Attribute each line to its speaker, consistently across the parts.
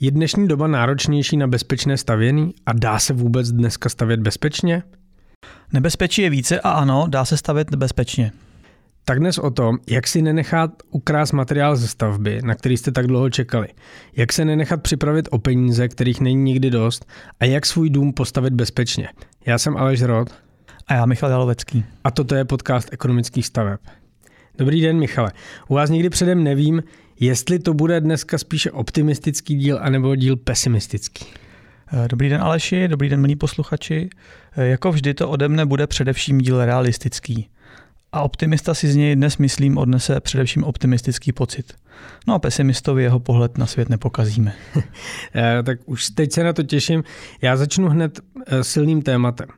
Speaker 1: Je dnešní doba náročnější na bezpečné stavění a dá se vůbec dneska stavět bezpečně?
Speaker 2: Nebezpečí je více a ano, dá se stavět bezpečně.
Speaker 1: Tak dnes o tom, jak si nenechat ukrást materiál ze stavby, na který jste tak dlouho čekali, jak se nenechat připravit o peníze, kterých není nikdy dost a jak svůj dům postavit bezpečně. Já jsem Aleš Rod.
Speaker 2: A já Michal Jalovecký.
Speaker 1: A toto je podcast ekonomických staveb. Dobrý den, Michale. U vás nikdy předem nevím, jestli to bude dneska spíše optimistický díl anebo díl pesimistický.
Speaker 2: Eh, dobrý den Aleši, dobrý den milí posluchači. Eh, jako vždy to ode mne bude především díl realistický. A optimista si z něj dnes, myslím, odnese především optimistický pocit. No a pesimistovi jeho pohled na svět nepokazíme.
Speaker 1: Eh, tak už teď se na to těším. Já začnu hned silným tématem.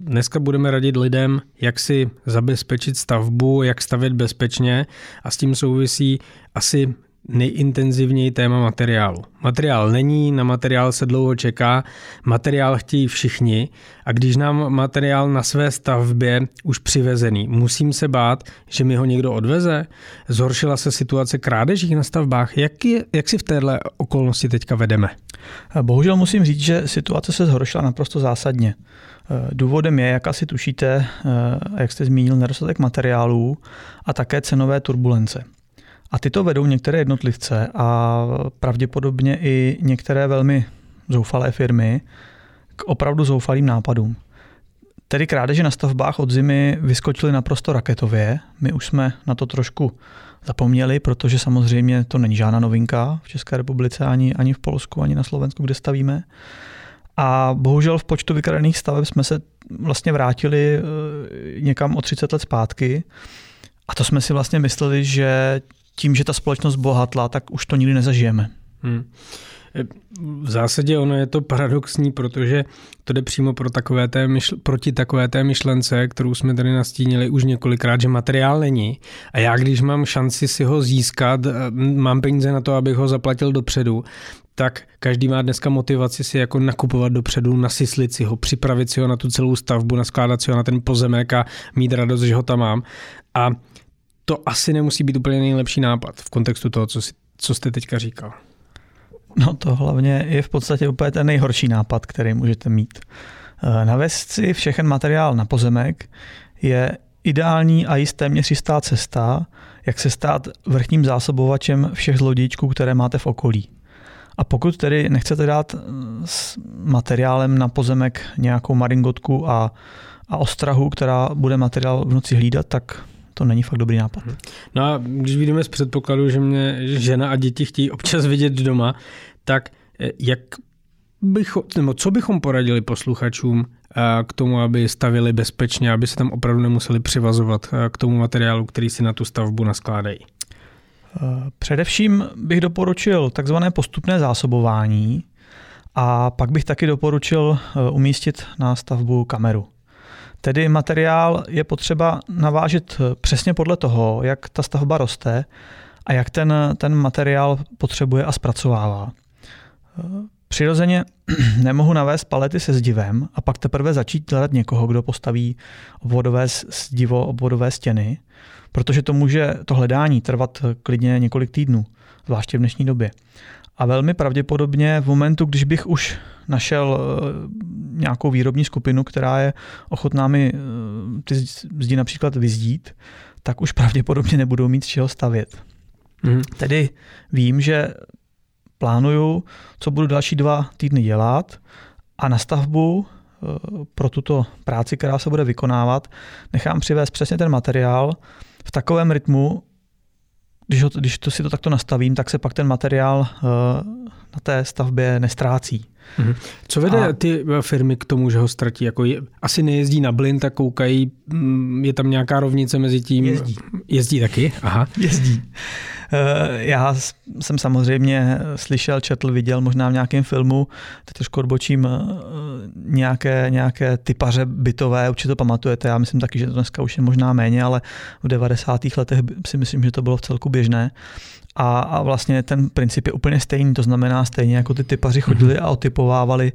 Speaker 1: Dneska budeme radit lidem, jak si zabezpečit stavbu, jak stavět bezpečně a s tím souvisí asi nejintenzivněji téma materiálu. Materiál není, na materiál se dlouho čeká, materiál chtějí všichni a když nám materiál na své stavbě už přivezený, musím se bát, že mi ho někdo odveze? Zhoršila se situace krádeží na stavbách? Jak, je, jak si v téhle okolnosti teďka vedeme?
Speaker 2: Bohužel musím říct, že situace se zhoršila naprosto zásadně. Důvodem je, jak asi tušíte, jak jste zmínil, nedostatek materiálů a také cenové turbulence. A tyto vedou některé jednotlivce a pravděpodobně i některé velmi zoufalé firmy k opravdu zoufalým nápadům. Tedy krádeže na stavbách od zimy vyskočily naprosto raketově. My už jsme na to trošku zapomněli, protože samozřejmě to není žádná novinka v České republice, ani, ani v Polsku, ani na Slovensku, kde stavíme. A bohužel v počtu vykradených staveb jsme se vlastně vrátili eh, někam o 30 let zpátky. A to jsme si vlastně mysleli, že tím, že ta společnost bohatla, tak už to nikdy nezažijeme. Hmm.
Speaker 1: V zásadě ono je to paradoxní, protože to jde přímo pro takové té myšl- proti takové té myšlence, kterou jsme tady nastínili už několikrát, že materiál není. A já, když mám šanci si ho získat, eh, mám peníze na to, abych ho zaplatil dopředu, tak každý má dneska motivaci si jako nakupovat dopředu, nasyslit si ho, připravit si ho na tu celou stavbu, naskládat si ho na ten pozemek a mít radost, že ho tam mám. A to asi nemusí být úplně nejlepší nápad v kontextu toho, co, si, co jste teďka říkal.
Speaker 2: No to hlavně je v podstatě úplně ten nejhorší nápad, který můžete mít. Eh, navést si všechen materiál na pozemek je ideální a jisté téměř jistá cesta, jak se stát vrchním zásobovačem všech zlodějčků, které máte v okolí. A pokud tedy nechcete dát eh, s materiálem na pozemek nějakou maringotku a, a ostrahu, která bude materiál v noci hlídat, tak to není fakt dobrý nápad. Mhm.
Speaker 1: No a když vidíme z předpokladu, že mě žena a děti chtějí občas vidět doma, tak eh, jak bychom, nebo co bychom poradili posluchačům eh, k tomu, aby stavili bezpečně, aby se tam opravdu nemuseli přivazovat eh, k tomu materiálu, který si na tu stavbu naskládají?
Speaker 2: Především bych doporučil takzvané postupné zásobování a pak bych taky doporučil umístit na stavbu kameru. Tedy materiál je potřeba navážet přesně podle toho, jak ta stavba roste a jak ten, ten materiál potřebuje a zpracovává. Přirozeně nemohu navést palety se zdivem a pak teprve začít hledat někoho, kdo postaví obvodové zdivo, obvodové stěny, protože to může to hledání trvat klidně několik týdnů, zvláště v dnešní době. A velmi pravděpodobně v momentu, když bych už našel eh, nějakou výrobní skupinu, která je ochotná mi eh, ty zdi například vyzdít, tak už pravděpodobně nebudou mít z čeho stavět. Mm. Tedy vím, že plánuju, co budu další dva týdny dělat a na stavbu eh, pro tuto práci, která se bude vykonávat, nechám přivést přesně ten materiál v takovém rytmu, když, ho, když to si to takto nastavím, tak se pak ten materiál uh, na té stavbě nestrácí.
Speaker 1: Mhm. Co vede a... ty firmy k tomu, že ho ztratí? Jako je, asi nejezdí na blin, tak koukají, mm, je tam nějaká rovnice mezi tím?
Speaker 2: Jezdí.
Speaker 1: Jezdí taky? Aha.
Speaker 2: Jezdí. Eh, já jsem samozřejmě slyšel, četl, viděl možná v nějakém filmu, teď trošku odbočím, eh, nějaké, nějaké typaře bytové, určitě to pamatujete, já myslím taky, že to dneska už je možná méně, ale v 90. letech si myslím, že to bylo v celku běžné. A, a vlastně ten princip je úplně stejný, to znamená stejně jako ty typaři chodili mm-hmm. a otypovávali,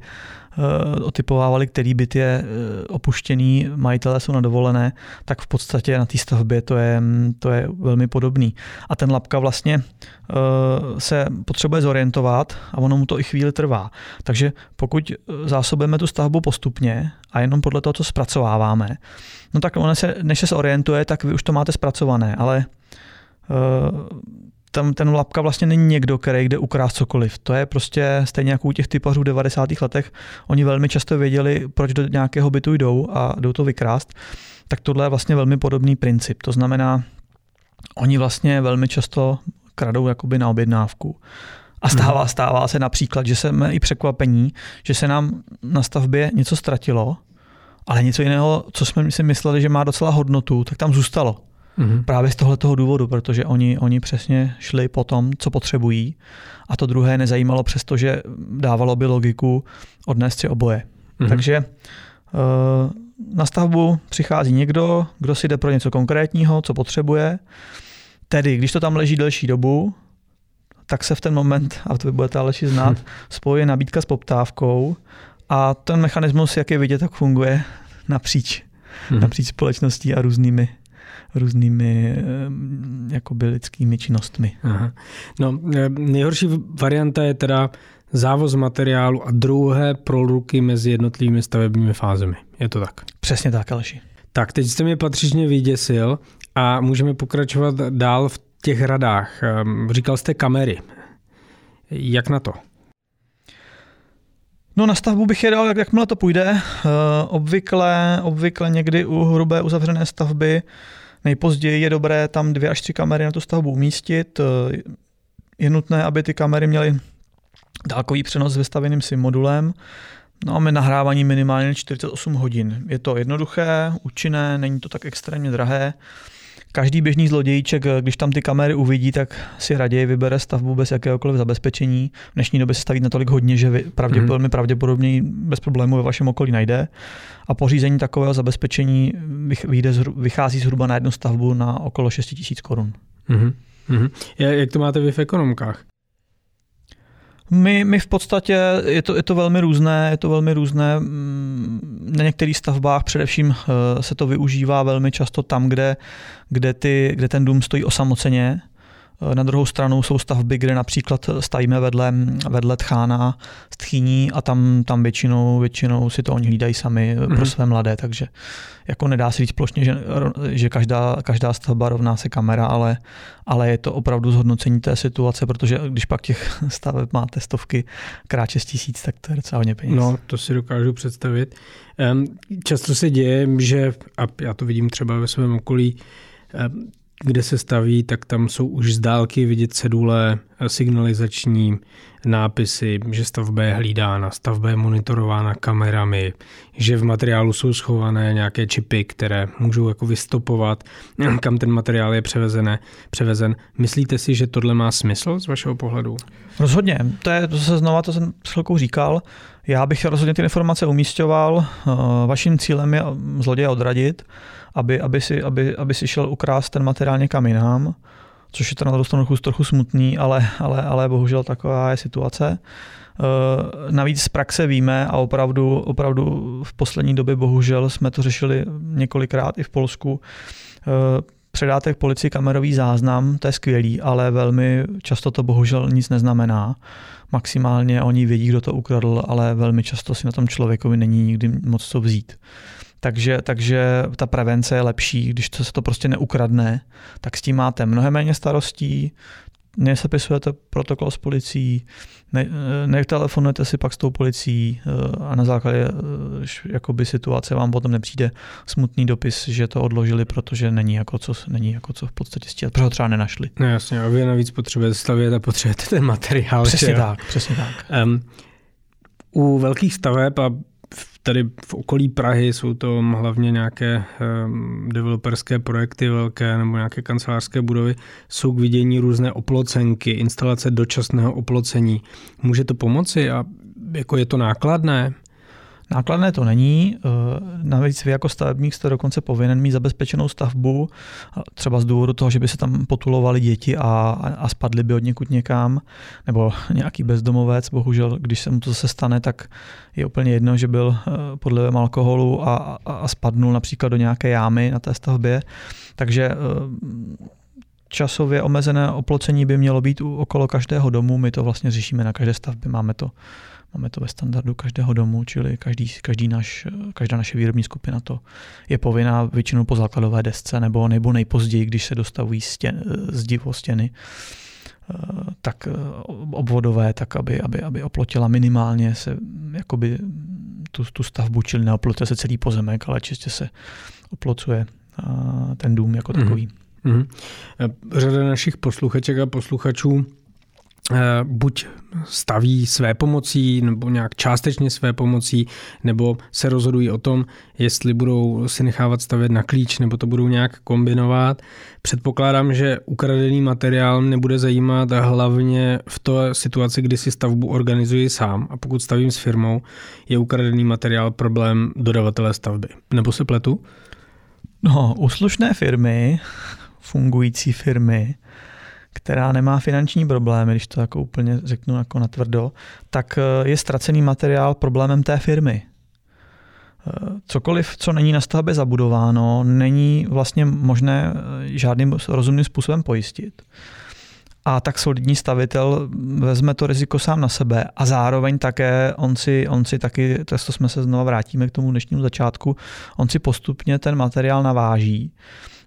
Speaker 2: uh, otypovávali, který byt je uh, opuštěný, majitelé jsou na dovolené, tak v podstatě na té stavbě to je, to je velmi podobný. A ten lapka vlastně uh, se potřebuje zorientovat a ono mu to i chvíli trvá. Takže pokud zásobujeme tu stavbu postupně a jenom podle toho, co zpracováváme, no tak ono se, než se orientuje, tak vy už to máte zpracované, ale tam ten lapka vlastně není někdo, který jde ukrást cokoliv. To je prostě stejně jako u těch typařů v 90. letech. Oni velmi často věděli, proč do nějakého bytu jdou a jdou to vykrást. Tak tohle je vlastně velmi podobný princip. To znamená, oni vlastně velmi často kradou jakoby na objednávku. A stává, mhm. stává se například, že jsme i překvapení, že se nám na stavbě něco ztratilo, ale něco jiného, co jsme si mysleli, že má docela hodnotu, tak tam zůstalo. Mm-hmm. Právě z tohoto důvodu, protože oni, oni přesně šli po tom, co potřebují a to druhé nezajímalo, přestože dávalo by logiku odnést si oboje. Mm-hmm. Takže uh, na stavbu přichází někdo, kdo si jde pro něco konkrétního, co potřebuje. Tedy, když to tam leží delší dobu, tak se v ten moment, a to vy budete ale znát, spojí nabídka s poptávkou a ten mechanismus, jak je vidět, tak funguje napříč, hmm. napříč společností a různými různými jakoby lidskými činnostmi. Aha.
Speaker 1: No, eh, nejhorší varianta je teda závoz materiálu a druhé proluky mezi jednotlivými stavebními fázemi. Je to tak?
Speaker 2: Přesně tak, Aleši.
Speaker 1: Tak, teď jste mě patřičně vyděsil a můžeme pokračovat dál v těch radách. Říkal jste kamery. Jak na to?
Speaker 2: No na stavbu bych je dal, jak, jakmile to půjde. Uh, obvykle, obvykle někdy u hrubé uzavřené stavby Nejpozději je dobré tam dvě až tři kamery na tu stavbu umístit. Je nutné, aby ty kamery měly dálkový přenos s vystaveným SIM modulem. No a my nahrávání minimálně 48 hodin. Je to jednoduché, účinné, není to tak extrémně drahé každý běžný zlodějíček, když tam ty kamery uvidí, tak si raději vybere stavbu bez jakéhokoliv zabezpečení. V dnešní době se staví natolik hodně, že pravdě, mm. velmi pravděpodobně bez problémů ve vašem okolí najde. A pořízení takového zabezpečení vyjde, vychází zhruba na jednu stavbu na okolo 6 000 korun.
Speaker 1: Mm-hmm. Jak to máte vy v ekonomkách?
Speaker 2: My, my v podstatě, je to, je to velmi různé, je to velmi různé. Mm, na některých stavbách především eh, se to využívá velmi často tam, kde, kde, ty, kde ten dům stojí osamoceně, na druhou stranu jsou stavby, kde například stavíme vedle, vedle tchána s tchýní a tam, tam většinou, většinou si to oni hlídají sami mm-hmm. pro mhm. své mladé, takže jako nedá se říct plošně, že, že každá, každá stavba rovná se kamera, ale, ale je to opravdu zhodnocení té situace, protože když pak těch staveb máte stovky krát 6 tisíc, tak to je docela hodně peněz.
Speaker 1: No, to si dokážu představit. Často se děje, že, a já to vidím třeba ve svém okolí, kde se staví, tak tam jsou už z dálky vidět cedule, signalizační nápisy, že stavba je hlídána, stavba je monitorována kamerami, že v materiálu jsou schované nějaké čipy, které můžou jako vystopovat, kam ten materiál je převezené, převezen. Myslíte si, že tohle má smysl z vašeho pohledu?
Speaker 2: Rozhodně. To je, to se znova, to jsem s chvilkou říkal. Já bych rozhodně ty informace umístěval. Eh, vaším cílem je zloděje odradit aby, aby, si, aby, aby si šel ukrást ten materiál někam jinam, což je to na druhou stranu trochu, trochu smutný, ale, ale, ale bohužel taková je situace. Eh, navíc z praxe víme a opravdu, opravdu v poslední době bohužel jsme to řešili několikrát i v Polsku. Eh, předáte k policii kamerový záznam, to je skvělý, ale velmi často to bohužel nic neznamená. Maximálně oni vědí, kdo to ukradl, ale velmi často si na tom člověkovi není nikdy moc co vzít. Takže, takže ta prevence je lepší, když to se to prostě neukradne, tak s tím máte mnohem méně starostí, nesepisujete protokol s policií, ne, netelefonujete si pak s tou policií eh, a na základě eh, jakoby situace vám potom nepřijde smutný dopis, že to odložili, protože není jako co, není jako co v podstatě stíhat, protože ho třeba nenašli.
Speaker 1: No jasně, a vy navíc potřebujete stavět a potřebujete ten materiál.
Speaker 2: Přesně tak, přesně tak. Um,
Speaker 1: u velkých staveb a tady v okolí Prahy jsou to hlavně nějaké um, developerské projekty velké nebo nějaké kancelářské budovy, jsou k vidění různé oplocenky, instalace dočasného oplocení. Může to pomoci a jako je to nákladné?
Speaker 2: Nákladné to není, eh, navíc vy jako stavebník jste dokonce povinen mít zabezpečenou stavbu, třeba z důvodu toho, že by se tam potulovali děti a, a spadly by od někud někam, nebo nějaký bezdomovec, bohužel, když se mu to zase stane, tak je úplně jedno, že byl eh, pod vlivem alkoholu a, a, a spadnul například do nějaké jámy na té stavbě. Takže eh, časově omezené oplocení by mělo být okolo každého domu, my to vlastně řešíme na každé stavbě, máme to Máme to ve standardu každého domu, čili každý, každý naš, každá naše výrobní skupina to je povinná většinou po základové desce nebo, nebo nejpozději, když se dostavují stěn, zdi po stěny eh, tak eh, obvodové, tak aby, aby, aby oplotila minimálně se jakoby tu, tu stavbu, čili neoplotuje se celý pozemek, ale čistě se oplocuje eh, ten dům jako mhm. takový. Mm-hmm.
Speaker 1: Řada našich posluchaček a posluchačů buď staví své pomocí, nebo nějak částečně své pomocí, nebo se rozhodují o tom, jestli budou si nechávat stavět na klíč, nebo to budou nějak kombinovat. Předpokládám, že ukradený materiál nebude zajímat hlavně v té situaci, kdy si stavbu organizuji sám a pokud stavím s firmou, je ukradený materiál problém dodavatele stavby. Nebo se pletu?
Speaker 2: No, u slušné firmy, fungující firmy, která nemá finanční problémy, když to jako úplně řeknu jako natvrdo, tak eh, je ztracený materiál problémem té firmy. Eh, cokoliv, co není na stavbě zabudováno, není vlastně možné eh, žádným rozumným způsobem pojistit. A tak solidní stavitel vezme to riziko sám na sebe a zároveň také on si, on si taky, to jsme se znovu vrátíme k tomu dnešnímu začátku, on si postupně ten materiál naváží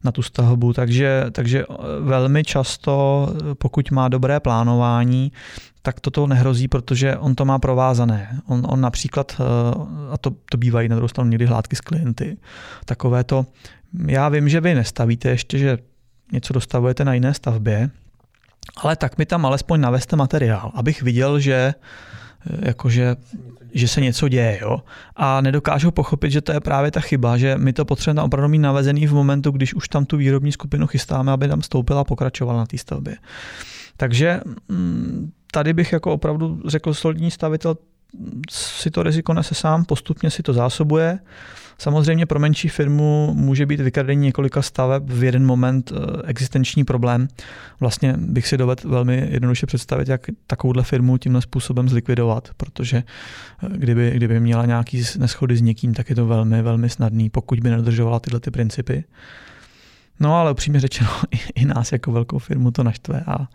Speaker 2: na tu stavbu. Takže, takže eh, velmi často, eh, pokud má dobré plánování, tak toto nehrozí, protože on to má provázané. On, on například, eh, a to, to bývají na druhou stranu někdy hládky s klienty, takové to, já vím, že vy nestavíte ještě, že něco dostavujete na jiné stavbě, ale tak mi tam alespoň naveste materiál, abych viděl, že jakože že se něco děje. Jo? A nedokážou pochopit, že to je právě ta chyba, že my to potřebujeme opravdu mít navezený v momentu, když už tam tu výrobní skupinu chystáme, aby tam stoupila a pokračovala na té stavbě. Takže mm, tady bych jako opravdu řekl, solidní stavitel si to riziko nese sám, postupně si to zásobuje Samozřejmě pro menší firmu může být vykradení několika staveb v jeden moment eh, existenční problém. Vlastně bych si dovedl velmi jednoduše představit, jak takovouhle firmu tímhle způsobem zlikvidovat, protože eh, kdyby, kdyby měla nějaký neschody s někým, tak je to velmi, velmi snadný, pokud by nedodržovala tyhle ty principy. No ale upřímně řečeno, i, i nás jako velkou firmu to naštve a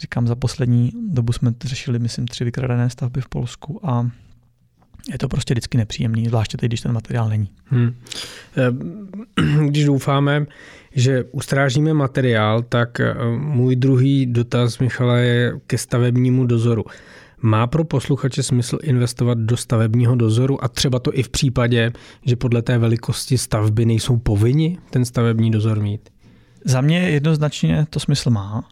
Speaker 2: říkám, za poslední dobu jsme řešili, myslím, tři vykradené stavby v Polsku a je to prostě vždycky nepříjemný, zvláště teď, když ten materiál není. Hmm.
Speaker 1: Když doufáme, že ustrážíme materiál, tak eh, můj druhý dotaz, Michala, je ke stavebnímu dozoru. Má pro posluchače smysl investovat do stavebního dozoru a třeba to i v případě, že podle té velikosti stavby nejsou povinni ten stavební dozor mít?
Speaker 2: Za mě jednoznačně to smysl má.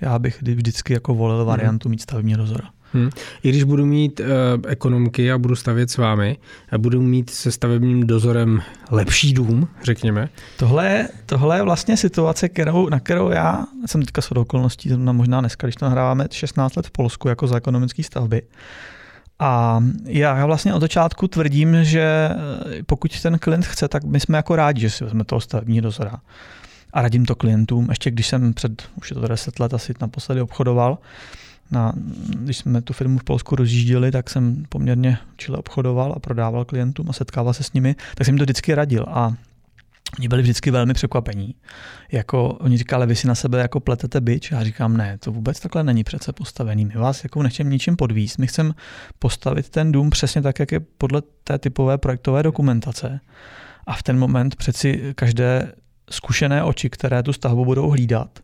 Speaker 2: Já bych vždycky jako volil variantu mít stavebního dozora.
Speaker 1: Hmm. I když budu mít uh, ekonomky a budu stavět s vámi, a budu mít se stavebním dozorem lepší dům, řekněme.
Speaker 2: Tohle, tohle je vlastně situace, kterou, na kterou já jsem teďka shodou okolností, možná dneska, když to nahráváme 16 let v Polsku jako za ekonomické stavby. A já vlastně od začátku tvrdím, že eh, pokud ten klient chce, tak my jsme jako rádi, že si vezme toho stavebního dozora. A radím to klientům, ještě když jsem před, už je to 10 let asi naposledy obchodoval, na, když jsme tu firmu v Polsku rozjížděli, tak jsem poměrně čile obchodoval a prodával klientům a setkával se s nimi, tak jsem to vždycky radil a Oni byli vždycky velmi překvapení. Jako, oni říkali, vy si na sebe jako pletete byč. Já říkám, ne, to vůbec takhle není přece postavený. My vás jako nechceme ničím podvíst. My chceme postavit ten dům přesně tak, jak je podle té typové projektové dokumentace. A v ten moment přeci každé zkušené oči, které tu stavbu budou hlídat,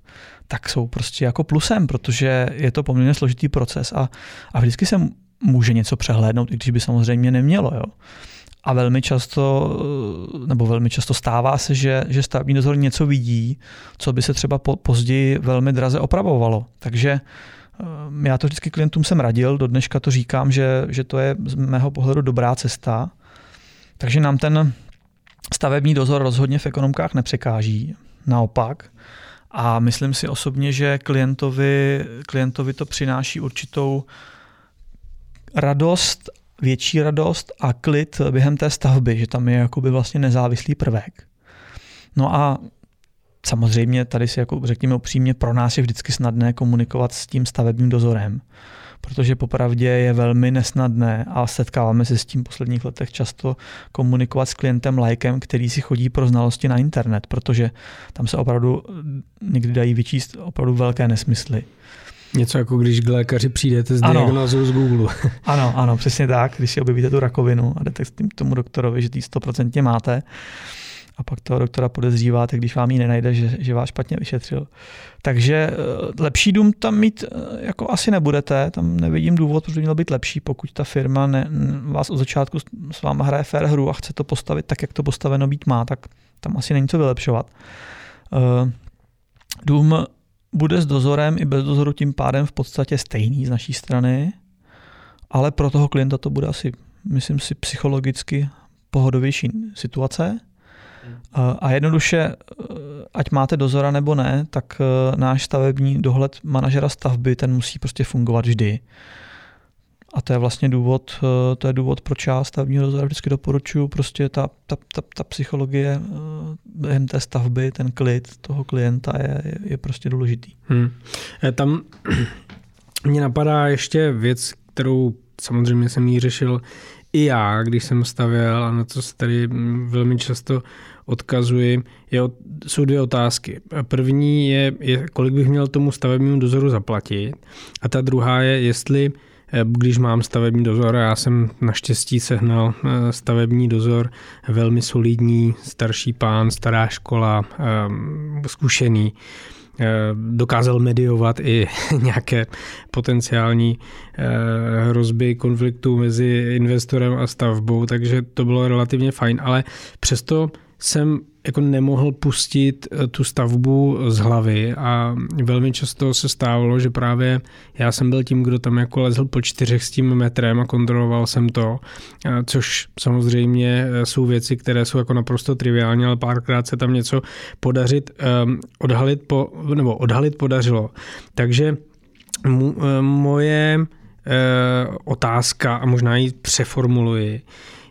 Speaker 2: tak jsou prostě jako plusem, protože je to poměrně složitý proces a, a vždycky se může něco přehlédnout, i když by samozřejmě nemělo. Jo. A velmi často, nebo velmi často stává se, že, že stavební dozor něco vidí, co by se třeba po, později velmi draze opravovalo. Takže eh, já to vždycky klientům jsem radil, do dneška to říkám, že, že to je z mého pohledu dobrá cesta. Takže nám ten stavební dozor rozhodně v ekonomkách nepřekáží. Naopak, a myslím si osobně, že klientovi, klientovi to přináší určitou radost větší radost a klid během té stavby, že tam je jakoby vlastně nezávislý prvek. No a samozřejmě tady si jako řekněme upřímně, pro nás je vždycky snadné komunikovat s tím stavebním dozorem, protože popravdě je velmi nesnadné a setkáváme se s tím v posledních letech často komunikovat s klientem lajkem, který si chodí pro znalosti na internet, protože tam se opravdu někdy dají vyčíst opravdu velké nesmysly.
Speaker 1: Něco jako když k lékaři přijdete s diagnózou z Google.
Speaker 2: ano, ano, přesně tak. Když si objevíte tu rakovinu a jdete k tomu doktorovi, že ji 100% máte, a pak toho doktora podezříváte, když vám ji nenajde, že, že vás špatně vyšetřil. Takže eh, lepší dům tam mít eh, jako asi nebudete, tam nevidím důvod, proč by měl být lepší, pokud ta firma ne, vás od začátku s váma hraje fair hru a chce to postavit tak, jak to postaveno být má, tak tam asi není co vylepšovat. Eh, dům bude s dozorem i bez dozoru tím pádem v podstatě stejný z naší strany, ale pro toho klienta to bude asi, myslím si, psychologicky pohodovější situace. A jednoduše, eh, ať máte dozora nebo ne, tak eh, náš stavební dohled manažera stavby, ten musí prostě fungovat vždy. A to je vlastně důvod, eh, to je důvod, proč já stavebního dozora vždycky doporučuji, prostě ta, ta, ta, ta psychologie během té stavby, ten klid toho klienta je, je, prostě důležitý. Hmm.
Speaker 1: Tam mě napadá ještě věc, kterou samozřejmě jsem jí řešil i já, když jsem stavěl a na to se tady velmi často odkazuji, je, jsou dvě otázky. První je, je, kolik bych měl tomu stavebnímu dozoru zaplatit a ta druhá je, jestli eh, když mám stavební dozor, já jsem naštěstí sehnal eh, stavební dozor, velmi solidní, starší pán, stará škola, eh, zkušený, dokázal mediovat i nějaké potenciální hrozby konfliktu mezi investorem a stavbou, takže to bylo relativně fajn, ale přesto jsem jako nemohl pustit eh, tu stavbu z hlavy a velmi často se stávalo, že právě já jsem byl tím, kdo tam jako lezl po čtyřech s tím metrem a kontroloval jsem to, což samozřejmě eh, jsou věci, které jsou jako naprosto triviální, ale párkrát se tam něco podařit, um, odhalit, po, nebo odhalit podařilo. Takže eh, moje otázka, a možná ji přeformuluji,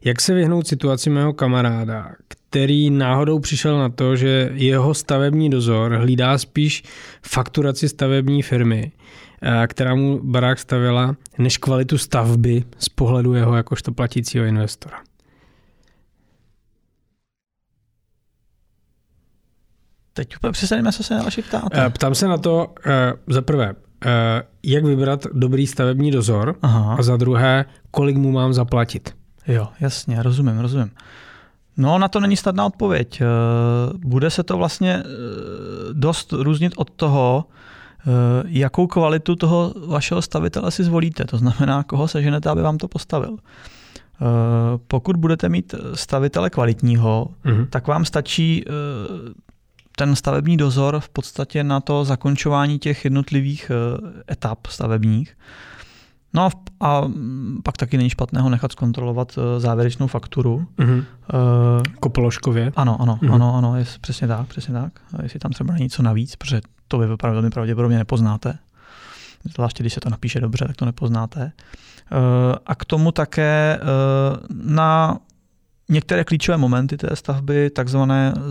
Speaker 1: jak se vyhnout situaci mého kamaráda, který náhodou přišel na to, že jeho stavební dozor hlídá spíš fakturaci stavební firmy, eh, která mu barák stavila, než kvalitu stavby z pohledu jeho jakožto platícího investora.
Speaker 2: Teď úplně přesně nevím, co se na vaši ptáte.
Speaker 1: Eh, ptám se na to, eh, za prvé, jak vybrat dobrý stavební dozor Aha. a za druhé, kolik mu mám zaplatit.
Speaker 2: Jo, jasně, rozumím, rozumím. No, na to není snadná odpověď. Eh, bude se to vlastně eh, dost různit od toho, eh, jakou kvalitu toho vašeho stavitele si zvolíte. To znamená, koho seženete, aby vám to postavil. Pokud budete mít stavitele kvalitního, mm-hmm. tak vám stačí ten stavební dozor v podstatě na to zakončování těch jednotlivých etap stavebních. No a pak taky není špatného nechat zkontrolovat eh, závěrečnou fakturu.
Speaker 1: Mm-hmm. Uh, Kopoložkově.
Speaker 2: Ano, ano, mm-hmm. ano, ano, je přesně tak, přesně tak. A jestli tam třeba něco navíc, protože to vy velmi pravděpodobně nepoznáte. Zvláště když se to napíše dobře, tak to nepoznáte. Uh, a k tomu také uh, na některé klíčové momenty té stavby, takzvané eh,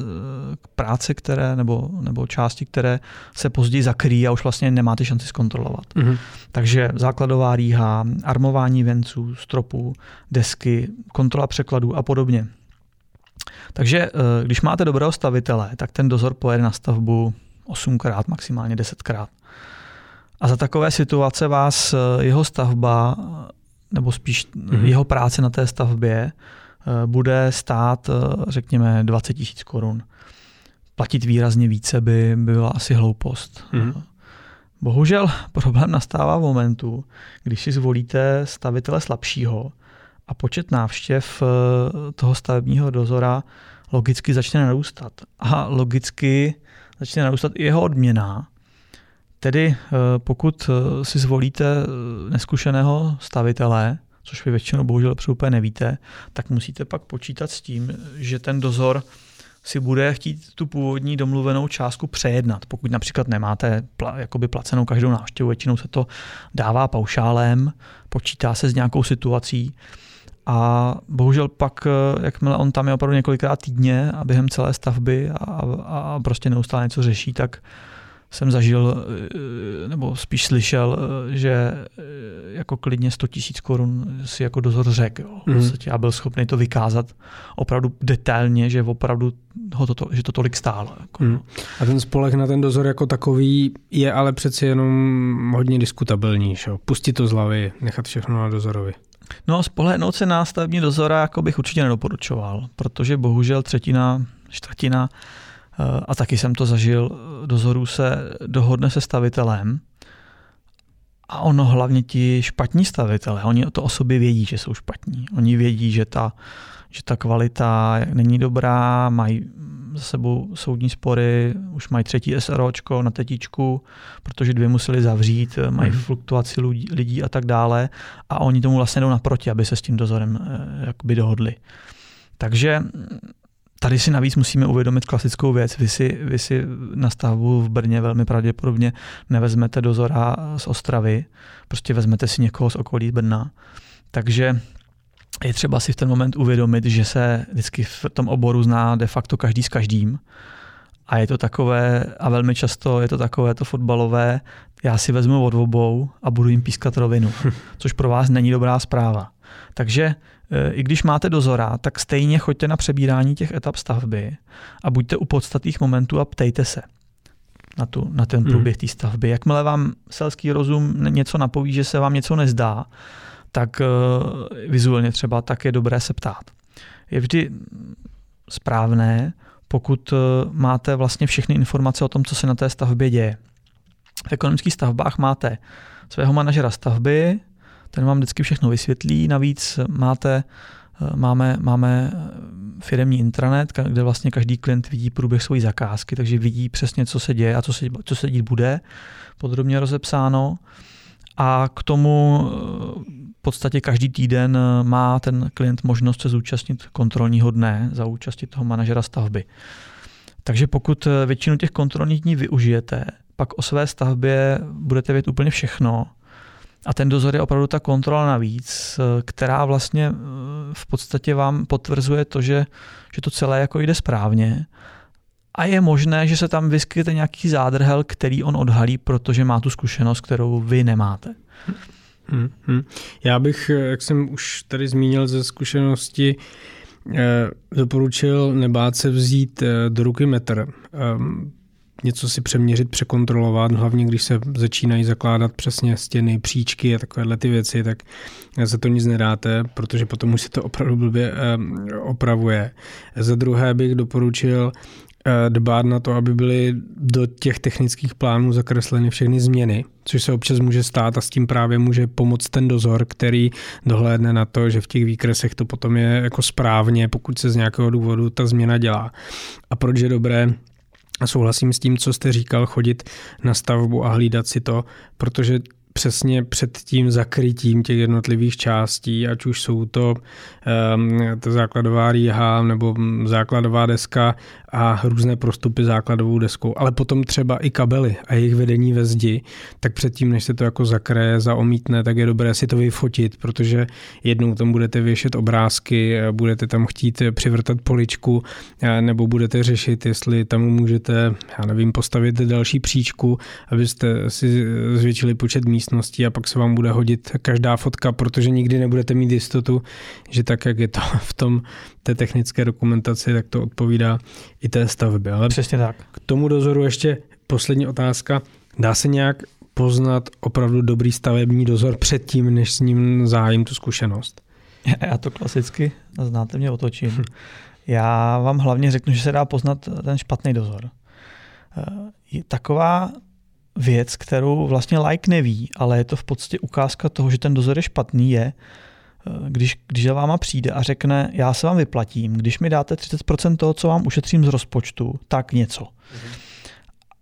Speaker 2: práce, které nebo, nebo části, které se později zakryjí a už vlastně nemáte šanci zkontrolovat. Mm-hmm. Takže základová rýha, armování venců, stropů, desky, kontrola překladů a podobně. Takže eh, když máte dobrého stavitele, tak ten dozor pojede na stavbu 8krát, maximálně 10krát. A za takové situace vás eh, jeho stavba, nebo spíš mm-hmm. jeho práce na té stavbě, bude stát, eh, řekněme, 20 tisíc korun. Platit výrazně více by, by byla asi hloupost. Mm-hmm. Bohužel problém nastává v momentu, když si zvolíte stavitele slabšího a počet návštěv toho stavebního dozora logicky začne narůstat. A logicky začne narůstat i jeho odměna. Tedy pokud si zvolíte neskušeného stavitele, což vy většinou bohužel úplně nevíte, tak musíte pak počítat s tím, že ten dozor si bude chtít tu původní domluvenou částku přejednat. Pokud například nemáte pla, jakoby placenou každou návštěvu, většinou se to dává paušálem, počítá se s nějakou situací, a bohužel pak, jakmile on tam je opravdu několikrát týdně a během celé stavby a, a prostě neustále něco řeší, tak jsem zažil, eh, nebo spíš slyšel, eh, že jako klidně 100 tisíc korun si jako dozor řekl. Mm. Já byl schopný to vykázat opravdu detailně, že opravdu ho to, že to tolik stálo. Jako. Mm.
Speaker 1: A ten spolech na ten dozor jako takový je ale přeci jenom hodně diskutabilní. Že? Pustit to z hlavy, nechat všechno na dozorovi.
Speaker 2: No, spolehnout se na stavební dozora jako bych určitě nedoporučoval, protože bohužel třetina, čtvrtina, eh, a taky jsem to zažil, dozorů se dohodne se stavitelem a ono hlavně ti špatní stavitelé, oni to o sobě vědí, že jsou špatní. Oni vědí, že ta, že ta kvalita není dobrá, mají za sebou soudní spory, už mají třetí SROčko na tetičku, protože dvě museli zavřít, mají mm. fluktuaci lidí, lidí a tak dále a oni tomu vlastně jdou naproti, aby se s tím dozorem eh, jakoby dohodli. Takže tady si navíc musíme uvědomit klasickou věc. Vy si, vy si na stavbu v Brně velmi pravděpodobně nevezmete dozora z Ostravy, prostě vezmete si někoho z okolí Brna. Takže je třeba si v ten moment uvědomit, že se vždycky v tom oboru zná de facto každý s každým. A je to takové, a velmi často je to takové to fotbalové, já si vezmu od obou a budu jim pískat rovinu, což pro vás není dobrá zpráva. Takže i když máte dozora, tak stejně choďte na přebírání těch etap stavby a buďte u podstatných momentů a ptejte se na, tu, na ten průběh té stavby. Jakmile vám selský rozum něco napoví, že se vám něco nezdá, tak eh, vizuálně třeba, tak je dobré se ptát. Je vždy správné, pokud eh, máte vlastně všechny informace o tom, co se na té stavbě děje. V ekonomických stavbách máte svého manažera stavby, ten vám vždycky všechno vysvětlí, navíc máte, eh, máme, máme firemní intranet, kde vlastně každý klient vidí průběh své zakázky, takže vidí přesně, co se děje a co se, co se dít bude, podrobně rozepsáno. A k tomu podstatě každý týden eh, má ten klient možnost se zúčastnit kontrolního dne za účasti toho manažera stavby. Takže pokud eh, většinu těch kontrolních dní využijete, pak o své stavbě budete vědět úplně všechno. A ten dozor je opravdu ta kontrola navíc, eh, která vlastně v podstatě vám potvrzuje to, že, že to celé jako jde správně. A je možné, že se tam vyskytne nějaký zádrhel, který on odhalí, protože má tu zkušenost, kterou vy nemáte.
Speaker 1: Hmm, hmm. Já bych, jak jsem už tady zmínil ze zkušenosti, eh, doporučil nebát se vzít eh, do ruky metr. Něco si přeměřit, překontrolovat, hlavně když se začínají zakládat přesně stěny, příčky a takovéhle ty věci, tak se to nic nedáte, protože potom už se to opravdu blbě opravuje. Za druhé bych doporučil Eh, dbát na to, aby byly do těch technických plánů zakresleny všechny změny, což se občas může stát a s tím právě může pomoct ten dozor, který dohlédne na to, že v těch výkresech to potom je jako správně, pokud se z nějakého důvodu ta změna dělá. A proč je dobré a souhlasím s tím, co jste říkal, chodit na stavbu a hlídat si to, protože přesně před tím zakrytím těch jednotlivých částí, ať už jsou to um, ta základová rýha nebo základová deska a různé prostupy základovou deskou, ale potom třeba i kabely a jejich vedení ve zdi, tak předtím, než se to jako zakreje, zaomítne, tak je dobré si to vyfotit, protože jednou tam budete věšet obrázky, budete tam chtít přivrtat poličku, nebo budete řešit, jestli tam můžete, já nevím, postavit další příčku, abyste si zvětšili počet místností a pak se vám bude hodit každá fotka, protože nikdy nebudete mít jistotu, že tak, jak je to v tom té technické dokumentaci, tak to odpovídá i té stavbě.
Speaker 2: Ale Přesně tak.
Speaker 1: K tomu dozoru ještě poslední otázka. Dá se nějak poznat opravdu dobrý stavební dozor předtím, než s ním zájím tu zkušenost?
Speaker 2: Já to klasicky, znáte mě, otočím. Já vám hlavně řeknu, že se dá poznat ten špatný dozor. Je taková věc, kterou vlastně like neví, ale je to v podstatě ukázka toho, že ten dozor je špatný, je, když, když za váma přijde a řekne, já se vám vyplatím, když mi dáte 30% toho, co vám ušetřím z rozpočtu, tak něco. Mm-hmm.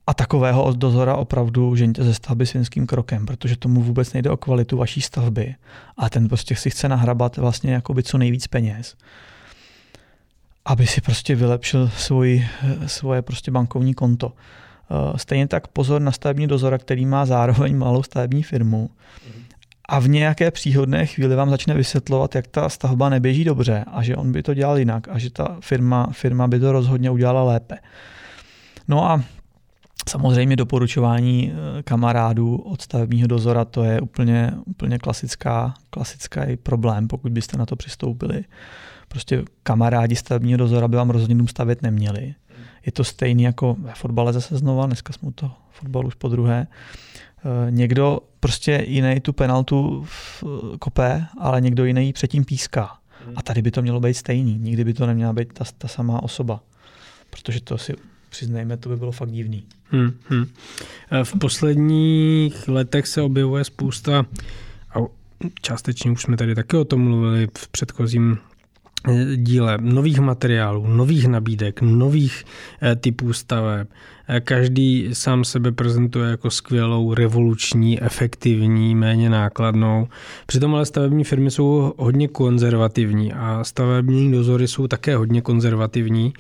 Speaker 2: A takového od dozora opravdu ženíte ze stavby svinským krokem, protože tomu vůbec nejde o kvalitu vaší stavby a ten prostě si chce nahrabat vlastně jakoby co nejvíc peněz. aby si prostě vylepšil svůj, svoje prostě bankovní konto. Eh, stejně tak pozor na stavební dozora, který má zároveň malou stavební firmu a v nějaké příhodné chvíli vám začne vysvětlovat, jak ta stavba neběží dobře a že on by to dělal jinak a že ta firma, firma by to rozhodně udělala lépe. No a Samozřejmě doporučování eh, kamarádů od stavebního dozora, to je úplně, úplně klasická, klasická problém, pokud byste na to přistoupili. Prostě kamarádi stavebního dozora by vám rozhodně dům stavět neměli. Je to stejný jako ve fotbale zase znova, dneska jsme to fotbal už po druhé. Někdo prostě jiný tu penaltu kope, ale někdo jiný ji předtím píská. A tady by to mělo být stejný. Nikdy by to neměla být ta, ta samá osoba. Protože to si přiznejme, to by bylo fakt divný. Hmm, hmm.
Speaker 1: V posledních letech se objevuje spousta, a částečně už jsme tady taky o tom mluvili v předchozím díle, nových materiálů, nových nabídek, nových eh, typů staveb. Eh, každý sám sebe prezentuje jako skvělou, revoluční, efektivní, méně nákladnou. Přitom ale stavební firmy jsou hodně konzervativní a stavební dozory jsou také hodně konzervativní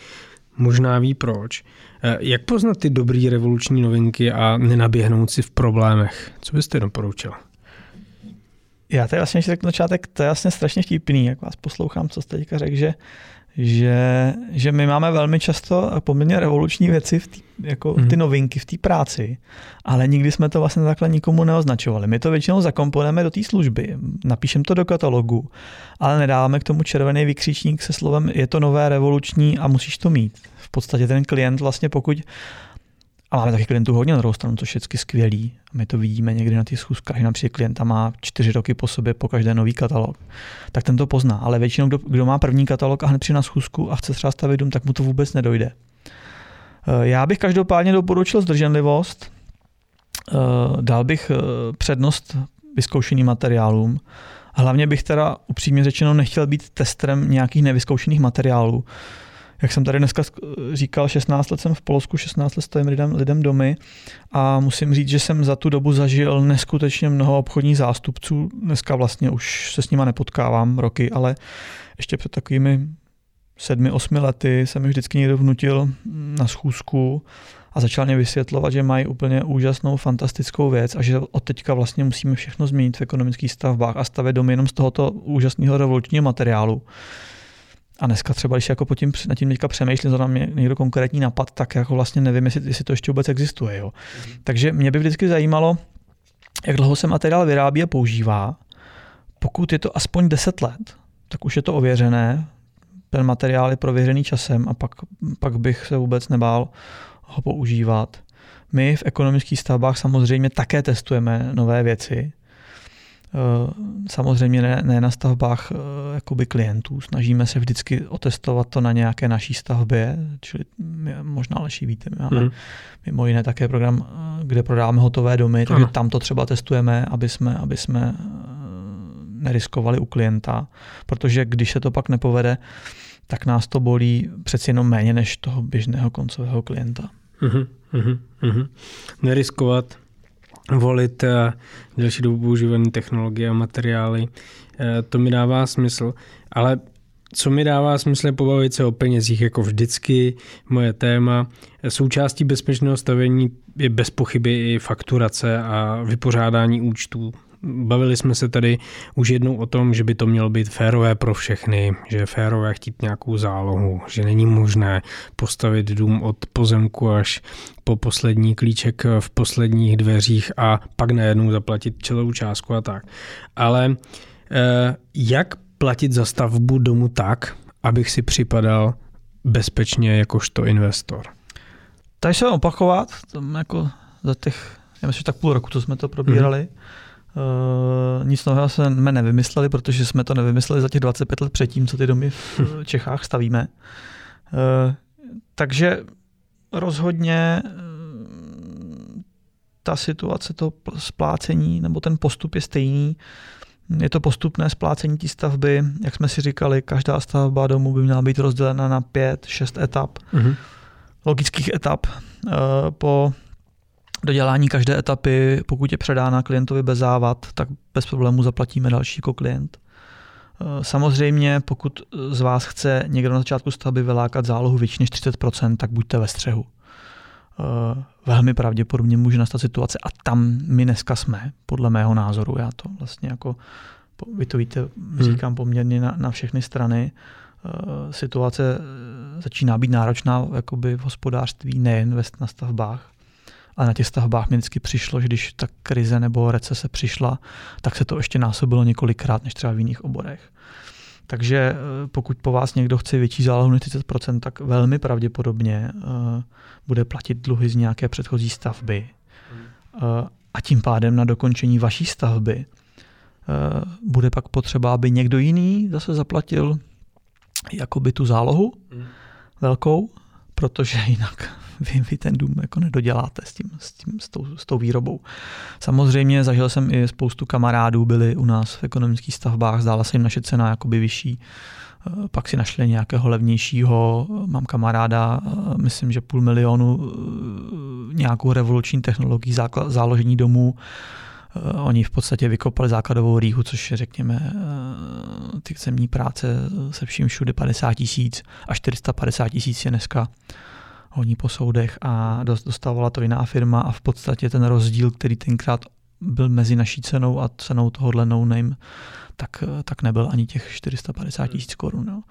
Speaker 1: možná ví proč. Eh, jak poznat ty dobrý revoluční novinky a nenaběhnout si v problémech? Co byste doporučil?
Speaker 2: Já tady vlastně řeknu začátek, to je vlastně strašně vtipný, jak vás poslouchám, co jste teďka řekl, že že, že my máme velmi často poměrně revoluční věci, v tý, jako mm. ty novinky v té práci, ale nikdy jsme to vlastně takhle nikomu neoznačovali. My to většinou zakomponujeme do té služby, napíšeme to do katalogu, ale nedáváme k tomu červený vykřičník se slovem je to nové, revoluční a musíš to mít. V podstatě ten klient vlastně pokud a máme taky klientů hodně na druhou stranu, což je vždycky skvělý. My to vidíme někdy na těch schůzkách, že například klienta má čtyři roky po sobě po každé nový katalog, tak ten to pozná. Ale většinou, kdo, kdo má první katalog a hned přijde na schůzku a chce třeba stavit dům, tak mu to vůbec nedojde. Eh, já bych každopádně doporučil zdrženlivost. Eh, dal bych eh, přednost vyzkoušeným materiálům. Hlavně bych teda upřímně řečeno nechtěl být testrem nějakých nevyzkoušených materiálů jak jsem tady dneska říkal, 16 let jsem v Polsku, 16 let stojím lidem, lidem domy a musím říct, že jsem za tu dobu zažil neskutečně mnoho obchodních zástupců. Dneska vlastně už se s nima nepotkávám roky, ale ještě před takovými sedmi, osmi lety jsem mi vždycky někdo vnutil na schůzku a začal mě vysvětlovat, že mají úplně úžasnou, fantastickou věc a že od teďka vlastně musíme všechno změnit v ekonomických stavbách a stavět domy jenom z tohoto úžasného revolučního materiálu. A dneska třeba, když jako po tím, nad tím teďka přemýšlím, zrovna mě někdo konkrétní napad, tak jako vlastně nevím, jestli, jestli to ještě vůbec existuje. Jo. Mm-hmm. Takže mě by vždycky zajímalo, jak dlouho se materiál vyrábí a používá. Pokud je to aspoň 10 let, tak už je to ověřené, ten materiál je prověřený časem a pak, pak bych se vůbec nebál ho používat. My v ekonomických stavbách samozřejmě také testujeme nové věci, samozřejmě ne, ne na stavbách eh, jakoby klientů. Snažíme se vždycky otestovat to na nějaké naší stavbě, čili možná lepší víte, my máme mm. mimo jiné také program, eh, kde prodáváme hotové domy, takže tam to třeba testujeme, aby jsme, aby jsme neriskovali u klienta, protože když se to pak nepovede, tak nás to bolí přeci jenom méně než toho běžného koncového klienta. Mm-hmm,
Speaker 1: mm-hmm. Neriskovat volit eh, delší dobu používané technologie a materiály. Eh, to mi dává smysl, ale co mi dává smysl je pobavit se o penězích, jako vždycky moje téma. Součástí bezpečného stavení je bez pochyby i fakturace a vypořádání účtů bavili jsme se tady už jednou o tom, že by to mělo být férové pro všechny, že je férové chtít nějakou zálohu, že není možné postavit dům od pozemku až po poslední klíček v posledních dveřích a pak najednou zaplatit celou částku a tak. Ale eh, jak platit za stavbu domu tak, abych si připadal bezpečně jakožto investor?
Speaker 2: Tady se opakovat, tam jako za těch, já myslím, že tak půl roku, co jsme to probírali, mm-hmm Uh, nic nového jsme nevymysleli, protože jsme to nevymysleli za těch 25 let předtím, co ty domy v hm. Čechách stavíme. Uh, takže rozhodně uh, ta situace, to splácení nebo ten postup je stejný. Je to postupné splácení té stavby. Jak jsme si říkali, každá stavba domu by měla být rozdělena na pět, šest etap. Uh-huh. Logických etap. Po dodělání každé etapy, pokud je předána klientovi bez závad, tak bez problému zaplatíme další jako klient. Samozřejmě, pokud z vás chce někdo na začátku stavby vylákat zálohu větší než 30%, tak buďte ve střehu. Velmi pravděpodobně může nastat situace a tam my dneska jsme, podle mého názoru. Já to vlastně jako, vy to víte, hmm. říkám poměrně na, na všechny strany. Situace začíná být náročná jakoby v hospodářství, nejen na stavbách. A na těch stavbách mi vždycky přišlo, že když ta krize nebo recese přišla, tak se to ještě násobilo několikrát než třeba v jiných oborech. Takže eh, pokud po vás někdo chce větší zálohu než 30%, tak velmi pravděpodobně uh, bude platit dluhy z nějaké předchozí stavby. Uh, a tím pádem na dokončení vaší stavby uh, bude pak potřeba, aby někdo jiný zase zaplatil jakoby tu zálohu hmm. velkou, protože jinak vy, vy ten dům jako nedoděláte s, tím, s, tím, s, tou, s tou výrobou. Samozřejmě zažil jsem i spoustu kamarádů, byli u nás v ekonomických stavbách, zdála se jim naše cena jakoby vyšší, eh, pak si našli nějakého levnějšího, mám kamaráda, eh, myslím, že půl milionu eh, nějakou revoluční technologií záložení domů, Oni v podstatě vykopali základovou rýhu, což je, řekněme, ty zemní práce se vším všude 50 tisíc a 450 tisíc je dneska honí po soudech a dostávala to jiná firma a v podstatě ten rozdíl, který tenkrát byl mezi naší cenou a cenou tohohle no name, tak, tak nebyl ani těch 450 tisíc korun. No.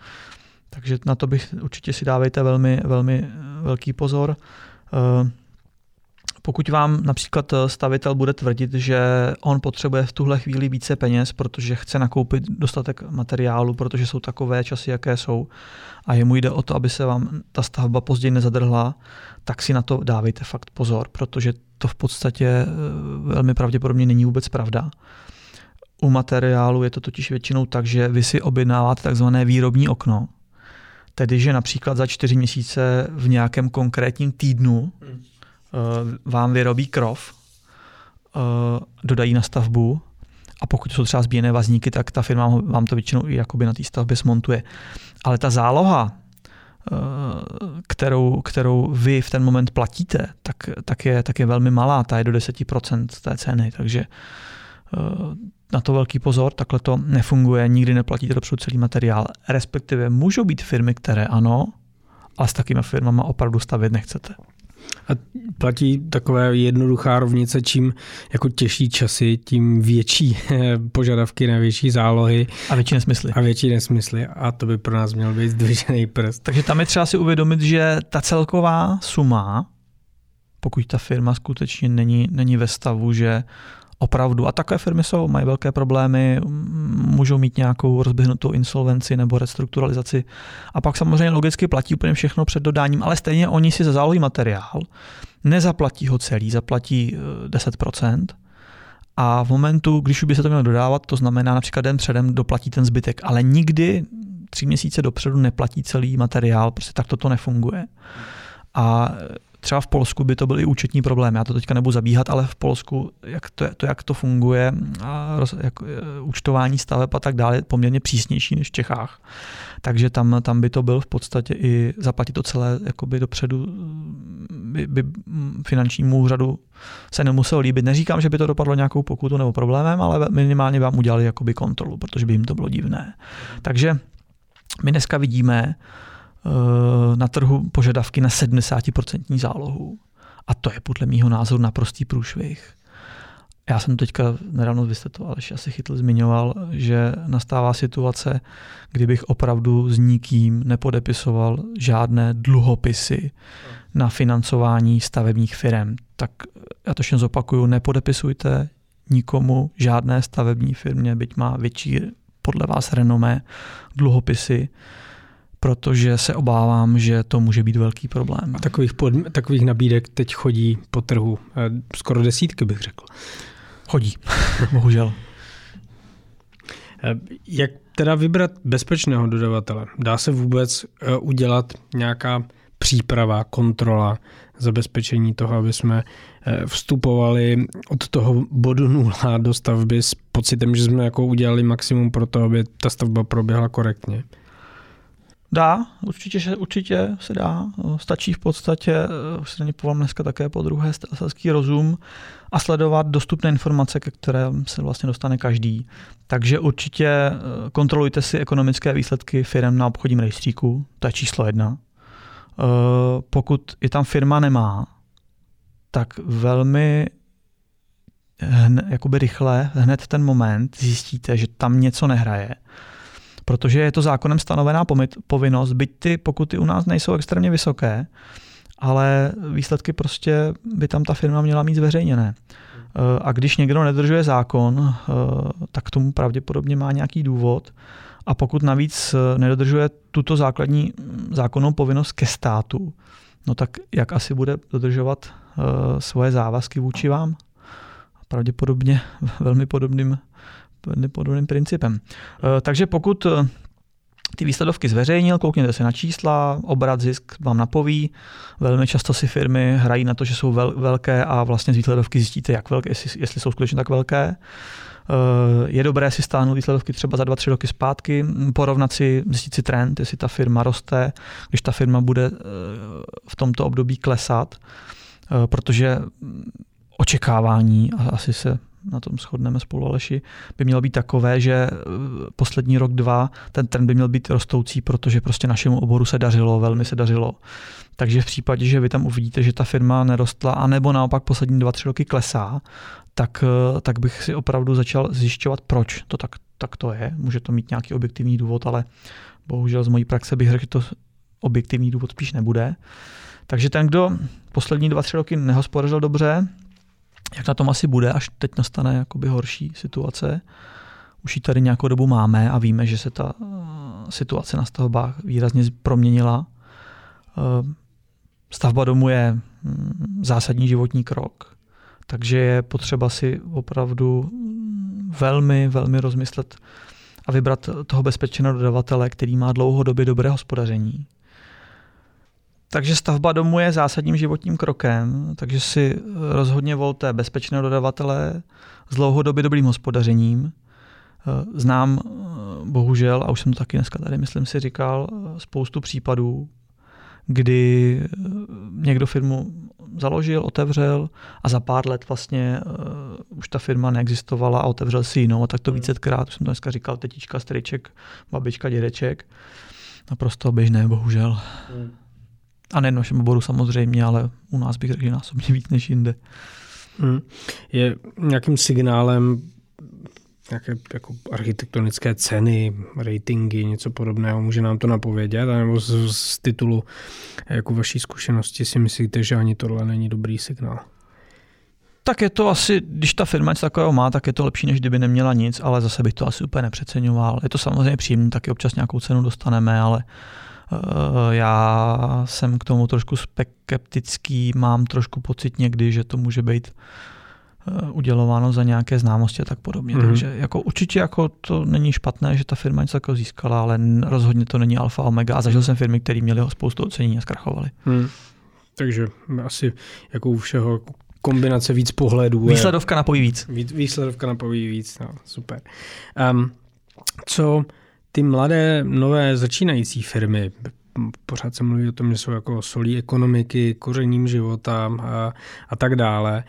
Speaker 2: Takže na to bych určitě si dávejte velmi, velmi velký pozor. Uh, pokud vám například eh, stavitel bude tvrdit, že on potřebuje v tuhle chvíli více peněz, protože chce nakoupit dostatek materiálu, protože jsou takové časy, jaké jsou, a jemu jde o to, aby se vám ta stavba později nezadrhla, tak si na to dávejte fakt pozor, protože to v podstatě eh, velmi pravděpodobně není vůbec pravda. U materiálu je to totiž většinou tak, že vy si objednáváte takzvané výrobní okno, tedy že například za čtyři měsíce v nějakém konkrétním týdnu hmm vám vyrobí krov, eh, dodají na stavbu a pokud jsou třeba zbíjené vazníky, tak ta firma vám to většinou i jakoby na té stavbě smontuje. Ale ta záloha, eh, kterou, kterou vy v ten moment platíte, tak, tak, je, tak je velmi malá, ta je do 10% té ceny, takže na to velký pozor, takhle to nefunguje, nikdy neplatíte dopředu celý materiál. Respektive můžou být firmy, které ano, ale s takovými firmama opravdu stavět nechcete.
Speaker 1: A platí takové jednoduchá rovnice, čím jako těžší časy, tím větší požadavky na větší zálohy.
Speaker 2: A větší nesmysly.
Speaker 1: A větší nesmysly. A to by pro nás měl být zdvižený prst.
Speaker 2: Takže tam je třeba si uvědomit, že ta celková suma, pokud ta firma skutečně není, není ve stavu, že opravdu. A takové firmy jsou, mají velké problémy, můžou mít nějakou rozběhnutou insolvenci nebo restrukturalizaci. A pak samozřejmě logicky platí úplně všechno před dodáním, ale stejně oni si za zálohy materiál, nezaplatí ho celý, zaplatí 10%. Eh, a v momentu, když už by se to mělo dodávat, to znamená například den předem doplatí ten zbytek, ale nikdy tři měsíce dopředu neplatí celý materiál, prostě tak toto nefunguje. A Třeba v Polsku by to byl i účetní problém. Já to teďka nebudu zabíhat, ale v Polsku, jak to, to jak to funguje, a roz, jak, e, účtování staveb a tak dále, je poměrně přísnější než v Čechách. Takže tam, tam by to byl v podstatě i zaplatit to celé jakoby dopředu by, by finančnímu úřadu se nemusel líbit. Neříkám, že by to dopadlo nějakou pokutu nebo problémem, ale minimálně vám udělali jakoby kontrolu, protože by jim to bylo divné. Takže my dneska vidíme, na trhu požadavky na 70% zálohu. A to je podle mýho názoru naprostý průšvih. Já jsem teďka, nedávno vy jste to Aleš asi chytl, zmiňoval, že nastává situace, kdybych opravdu s nikým nepodepisoval žádné dluhopisy na financování stavebních firm. Tak já to ještě zopakuju, nepodepisujte nikomu žádné stavební firmě, byť má větší podle vás renomé dluhopisy, protože se obávám, že to může být velký problém.
Speaker 1: A takových, pod, takových nabídek teď chodí po trhu eh, skoro desítky, bych řekl.
Speaker 2: Chodí, bohužel.
Speaker 1: Eh, jak teda vybrat bezpečného dodavatele? Dá se vůbec eh, udělat nějaká příprava, kontrola, zabezpečení toho, aby jsme vstupovali od toho bodu nula do stavby s pocitem, že jsme jako udělali maximum pro to, aby ta stavba proběhla korektně?
Speaker 2: Dá, určitě, určitě se dá. Stačí v podstatě, už se není povolám dneska také po druhé, selský rozum a sledovat dostupné informace, ke které se vlastně dostane každý. Takže určitě eh, kontrolujte si ekonomické výsledky firm na obchodním rejstříku, to je číslo jedna. Eh, pokud je tam firma nemá, tak velmi jakoby rychle, hned v ten moment zjistíte, že tam něco nehraje protože je to zákonem stanovená povinnost, byť ty pokuty u nás nejsou extrémně vysoké, ale výsledky prostě by tam ta firma měla mít zveřejněné. Eh, a když někdo nedržuje zákon, eh, tak tomu pravděpodobně má nějaký důvod. A pokud navíc eh, nedodržuje tuto základní hm, zákonnou povinnost ke státu, no tak jak asi bude dodržovat svoje závazky vůči vám? Pravděpodobně velmi podobným podobným principem. Eh, takže pokud eh, ty výsledovky zveřejnil, koukněte se na čísla, obrat, zisk vám napoví. Velmi často si firmy hrají na to, že jsou vel, velké a vlastně z výsledovky zjistíte, jak velké, jestli, jestli jsou skutečně tak velké. Eh, je dobré si stáhnout výsledovky třeba za dva, tři roky zpátky, porovnat si, zjistit si trend, jestli ta firma roste, když ta firma bude v tomto období klesat, protože očekávání, a asi se na tom shodneme spolu Aleši, by mělo být takové, že eh, poslední rok, dva, ten trend by měl být rostoucí, protože prostě našemu oboru se dařilo, velmi se dařilo. Takže v případě, že vy tam uvidíte, že ta firma nerostla, anebo naopak poslední dva, tři roky klesá, tak, eh, tak bych si opravdu začal zjišťovat, proč to tak, tak to je. Může to mít nějaký objektivní důvod, ale bohužel z mojí praxe bych řekl, že to objektivní důvod spíš nebude. Takže ten, kdo poslední dva, tři roky nehospodařil dobře, jak na tom asi bude, až teď nastane jakoby horší situace. Už ji tady nějakou dobu máme a víme, že se ta eh, situace na stavbách výrazně proměnila. Eh, stavba domu je hm, zásadní životní krok, takže je potřeba si opravdu hm, velmi, velmi rozmyslet a vybrat toho bezpečného dodavatele, který má dlouhodobě dobré hospodaření, takže stavba domu je zásadním životním krokem, takže si rozhodně volte bezpečné dodavatele s dlouhodobě dobrým hospodařením. Znám bohužel, a už jsem to taky dneska tady, myslím si, říkal, spoustu případů, kdy někdo firmu založil, otevřel a za pár let vlastně uh, už ta firma neexistovala a otevřel si jinou. A tak to hmm. vícekrát, už jsem to dneska říkal, tetička, striček, babička, dědeček. Naprosto běžné, bohužel. Hmm. A nejen v našem oboru samozřejmě, ale u nás bych řekl, že násobně víc než jinde.
Speaker 1: Hmm. Je nějakým signálem nějaké jako architektonické ceny, ratingy, něco podobného, může nám to napovědět, nebo z, z titulu jako vaší zkušenosti si myslíte, že ani tohle není dobrý signál?
Speaker 2: Tak je to asi, když ta firma něco takového má, tak je to lepší, než kdyby neměla nic, ale zase bych to asi úplně nepřeceňoval. Je to samozřejmě příjemné, taky občas nějakou cenu dostaneme, ale Eh, já jsem k tomu trošku skeptický, mám trošku pocit někdy, že to může být eh, udělováno za nějaké známosti a tak podobně. Mm-hmm. Takže jako určitě jako to není špatné, že ta firma něco jako získala, ale rozhodně to není alfa omega. A zažil jsem firmy, které měly spoustu ocenění a zkrachovaly. Mm.
Speaker 1: Takže asi jako u všeho kombinace víc pohledů.
Speaker 2: Výsledovka napoví víc.
Speaker 1: Výsledovka napoví víc, no, super. Um, co ty mladé, nové začínající firmy, pořád se mluví o tom, že jsou jako solí ekonomiky, kořením života a, a tak dále.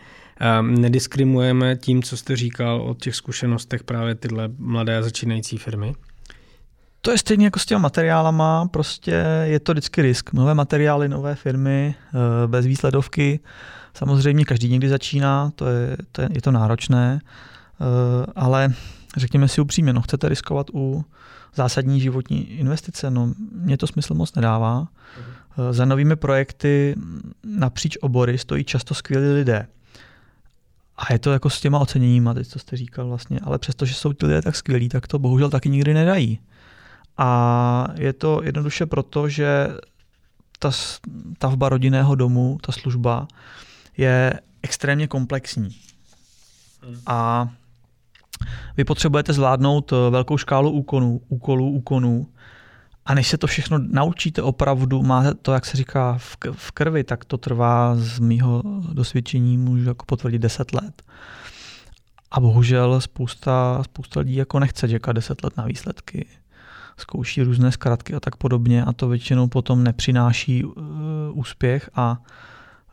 Speaker 1: Nediskrimujeme tím, co jste říkal o těch zkušenostech právě tyhle mladé začínající firmy?
Speaker 2: To je stejně jako s těmi materiálama, prostě je to vždycky risk. Nové materiály, nové firmy, eh, bez výsledovky. Samozřejmě každý někdy začíná, to je to, je, je to náročné, eh, ale řekněme si upřímně, no chcete riskovat u zásadní životní investice, no mě to smysl moc nedává. Uh-huh. Za novými projekty napříč obory stojí často skvělí lidé. A je to jako s těma oceněníma, teď co jste říkal vlastně, ale přestože jsou ti lidé tak skvělí, tak to bohužel taky nikdy nedají. A je to jednoduše proto, že ta stavba rodinného domu, ta služba, je extrémně komplexní. Hmm. A vy potřebujete zvládnout eh, velkou škálu úkonů, úkolů, úkonů a než se to všechno naučíte opravdu, máte to, jak se říká, v krvi, tak to trvá z mýho dosvědčení, můžu jako potvrdit 10 let. A bohužel spousta, spousta lidí jako nechce čekat 10 let na výsledky. zkouší různé zkratky a tak podobně a to většinou potom nepřináší uh, úspěch a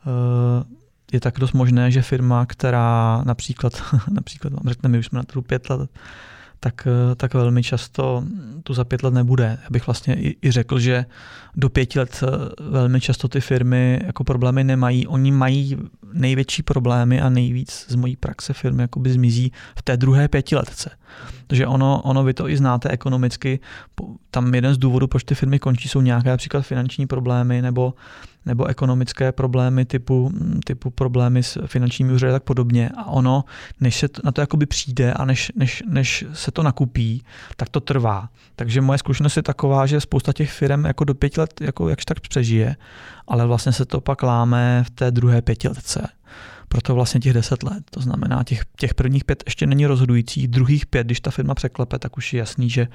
Speaker 2: uh, je tak dost možné, že firma, která například, například vám řekne, my už jsme na trhu pět let, tak, eh, tak velmi často tu za pět let nebude. Já bych vlastně i, i řekl, že do pěti let eh, velmi často ty firmy jako problémy nemají. Oni mají největší problémy a nejvíc z mojí praxe firmy jakoby zmizí v té druhé pětiletce. Takže ono, ono vy to i znáte ekonomicky. Tam jeden z důvodů, proč ty firmy končí, jsou nějaké například finanční problémy nebo nebo ekonomické problémy typu, typu problémy s finančními úřady a tak podobně. A ono, než se na to jakoby přijde a než, než, než se to nakupí, tak to trvá. Takže moje zkušenost je taková, že spousta těch firm jako do pěti let jako jakž tak přežije, ale vlastně se to pak láme v té druhé pětiletce. Proto vlastně těch deset let. To znamená, těch, těch prvních pět ještě není rozhodujících, druhých pět, když ta firma překlepe, tak už je jasný, že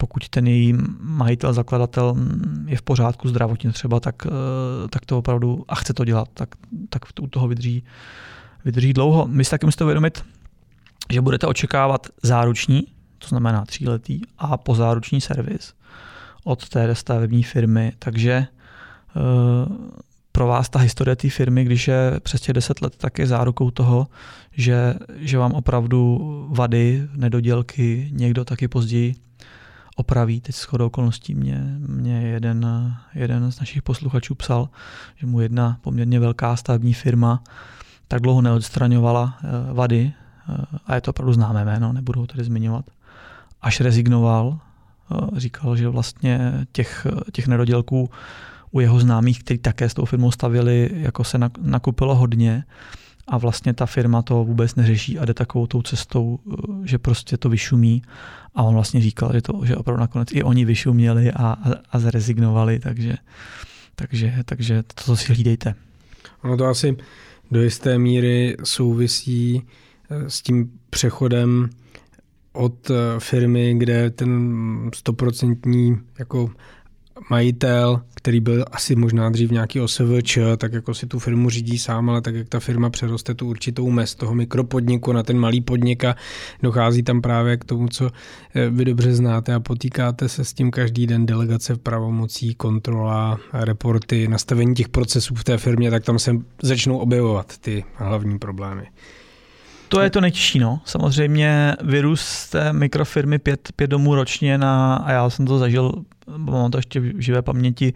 Speaker 2: pokud ten její majitel, zakladatel je v pořádku zdravotně třeba, tak, eh, tak to opravdu a chce to dělat, tak, tak u toho vydrží, vydrží dlouho. My si taky musíte uvědomit, že budete očekávat záruční, to znamená tříletý, a pozáruční servis od té stavební firmy, takže eh, pro vás ta historie té firmy, když je přes těch 10 let, tak je zárukou toho, že, že vám opravdu vady, nedodělky někdo taky později opraví. Teď shodou okolností mě, mě jeden, jeden z našich posluchačů psal, že mu jedna poměrně velká stavební firma tak dlouho neodstraňovala eh, vady, eh, a je to opravdu známé jméno, nebudu ho tady zmiňovat, až rezignoval, eh, říkal, že vlastně těch, těch nedodělků u jeho známých, kteří také s tou firmou stavili, jako se nakupilo hodně a vlastně ta firma to vůbec neřeší a jde takovou tou cestou, že prostě to vyšumí a on vlastně říkal, že, to, že opravdu nakonec i oni vyšuměli a, a, a zrezignovali, takže, takže, takže to si hlídejte.
Speaker 1: Ono to asi do jisté míry souvisí eh, s tím přechodem od eh, firmy, kde ten stoprocentní jako majitel, který byl asi možná dřív nějaký OSVČ, tak jako si tu firmu řídí sám, ale tak jak ta firma přeroste tu určitou mez toho mikropodniku na ten malý podnik a dochází tam právě k tomu, co eh, vy dobře znáte a potýkáte se s tím každý den delegace v pravomocí, kontrola, reporty, nastavení těch procesů v té firmě, tak tam se začnou objevovat ty hlavní problémy.
Speaker 2: To je to nejtěžší, no. Samozřejmě vyrůst té mikrofirmy pět, pět domů ročně na, a já jsem to zažil, mám to ještě v živé paměti,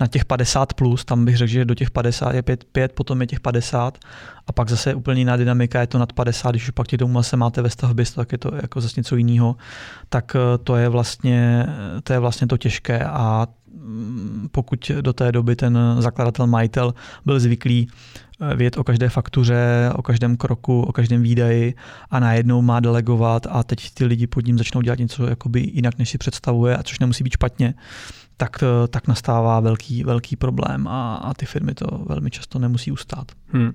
Speaker 2: na těch 50 plus, tam bych řekl, že do těch 50 je 5, 5 potom je těch 50 a pak zase je úplně jiná dynamika, je to nad 50, když už pak těch domů se máte ve stavbě, tak je to jako zase něco jiného, tak eh, to je vlastně to, je vlastně to těžké. A mm, pokud do té doby ten zakladatel, majitel byl zvyklý vědět o každé faktuře, o každém kroku, o každém výdaji a najednou má delegovat a teď ty lidi pod ním začnou dělat něco jakoby jinak, než si představuje, a což nemusí být špatně, tak, eh, tak nastává velký, velký problém a, a ty firmy to velmi často nemusí ustát. Hmm.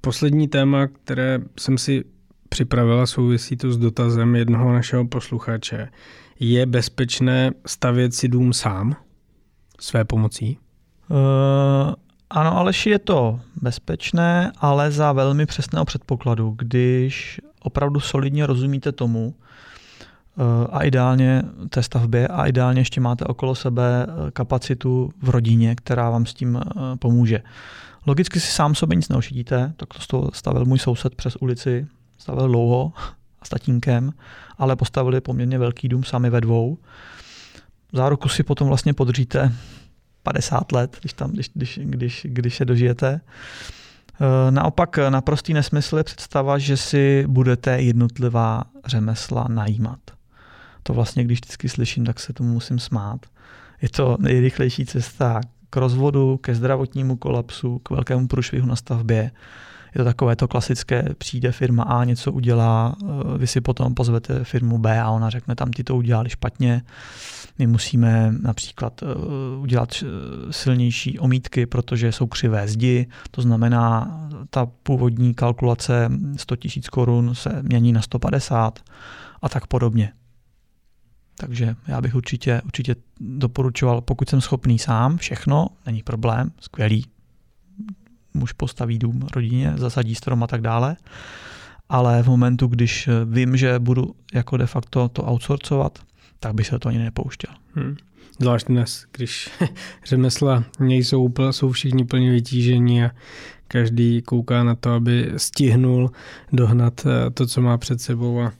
Speaker 1: Poslední téma, které jsem si připravila, souvisí to s dotazem jednoho našeho posluchače. Je bezpečné stavět si dům sám své pomocí?
Speaker 2: Uh, ano, Aleši, je to bezpečné, ale za velmi přesného předpokladu, když opravdu solidně rozumíte tomu eh, a ideálně té stavbě a ideálně ještě máte okolo sebe eh, kapacitu v rodině, která vám s tím eh, pomůže. Logicky si sám sobě nic neošidíte, tak to stavil můj soused přes ulici, stavil dlouho s tatínkem, ale postavili poměrně velký dům sami ve dvou. Záruku si potom vlastně podříte 50 let, když, tam, když, když, když, když se dožijete. Eh, naopak naprostý nesmysl je představa, že si budete jednotlivá řemesla najímat. To vlastně, když vždycky slyším, tak se tomu musím smát. Je to nejrychlejší cesta k rozvodu, ke zdravotnímu kolapsu, k velkému průšvihu na stavbě. Je to takové to klasické, přijde firma A, něco udělá, eh, vy si potom pozvete firmu B a ona řekne, tam ty to udělali špatně my musíme například eh, udělat eh, silnější omítky, protože jsou křivé zdi, to znamená, ta původní kalkulace 100 000 korun se mění na 150 a tak podobně. Takže já bych určitě, určitě doporučoval, pokud jsem schopný sám, všechno, není problém, skvělý. Muž postaví dům rodině, zasadí strom a tak dále. Ale v momentu, když vím, že budu jako de facto to outsourcovat, tak by se to ani nepouštěl. Hmm.
Speaker 1: Zvlášť dnes, když řemesla nejsou úplně, jsou všichni plně vytížení a každý kouká na to, aby stihnul dohnat eh, to, co má před sebou a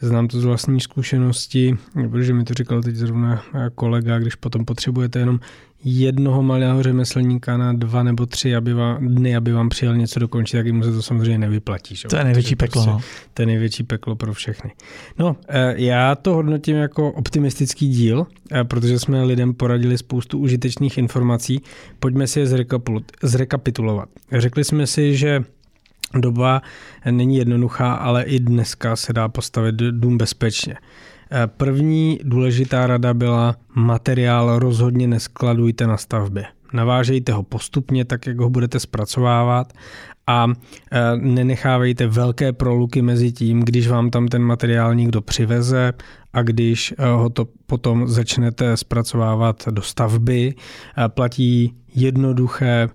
Speaker 1: Znám to z vlastní zkušenosti, protože mi to říkal teď zrovna kolega, když potom potřebujete jenom jednoho malého řemeslníka na dva nebo tři aby vám, dny, aby vám přijel něco dokončit, tak jim se to samozřejmě nevyplatí. Že?
Speaker 2: To je největší peklo. Prostě, no.
Speaker 1: To je největší peklo pro všechny. No, eh, já to hodnotím jako optimistický díl, eh, protože jsme lidem poradili spoustu užitečných informací. Pojďme si je zrekapitulovat. Řekli jsme si, že Doba není jednoduchá, ale i dneska se dá postavit dům bezpečně. První důležitá rada byla materiál rozhodně neskladujte na stavbě. Navážejte ho postupně, tak jak ho budete zpracovávat a e, nenechávejte velké proluky mezi tím, když vám tam ten materiál někdo přiveze a když e, ho to potom začnete zpracovávat do stavby. Platí jednoduché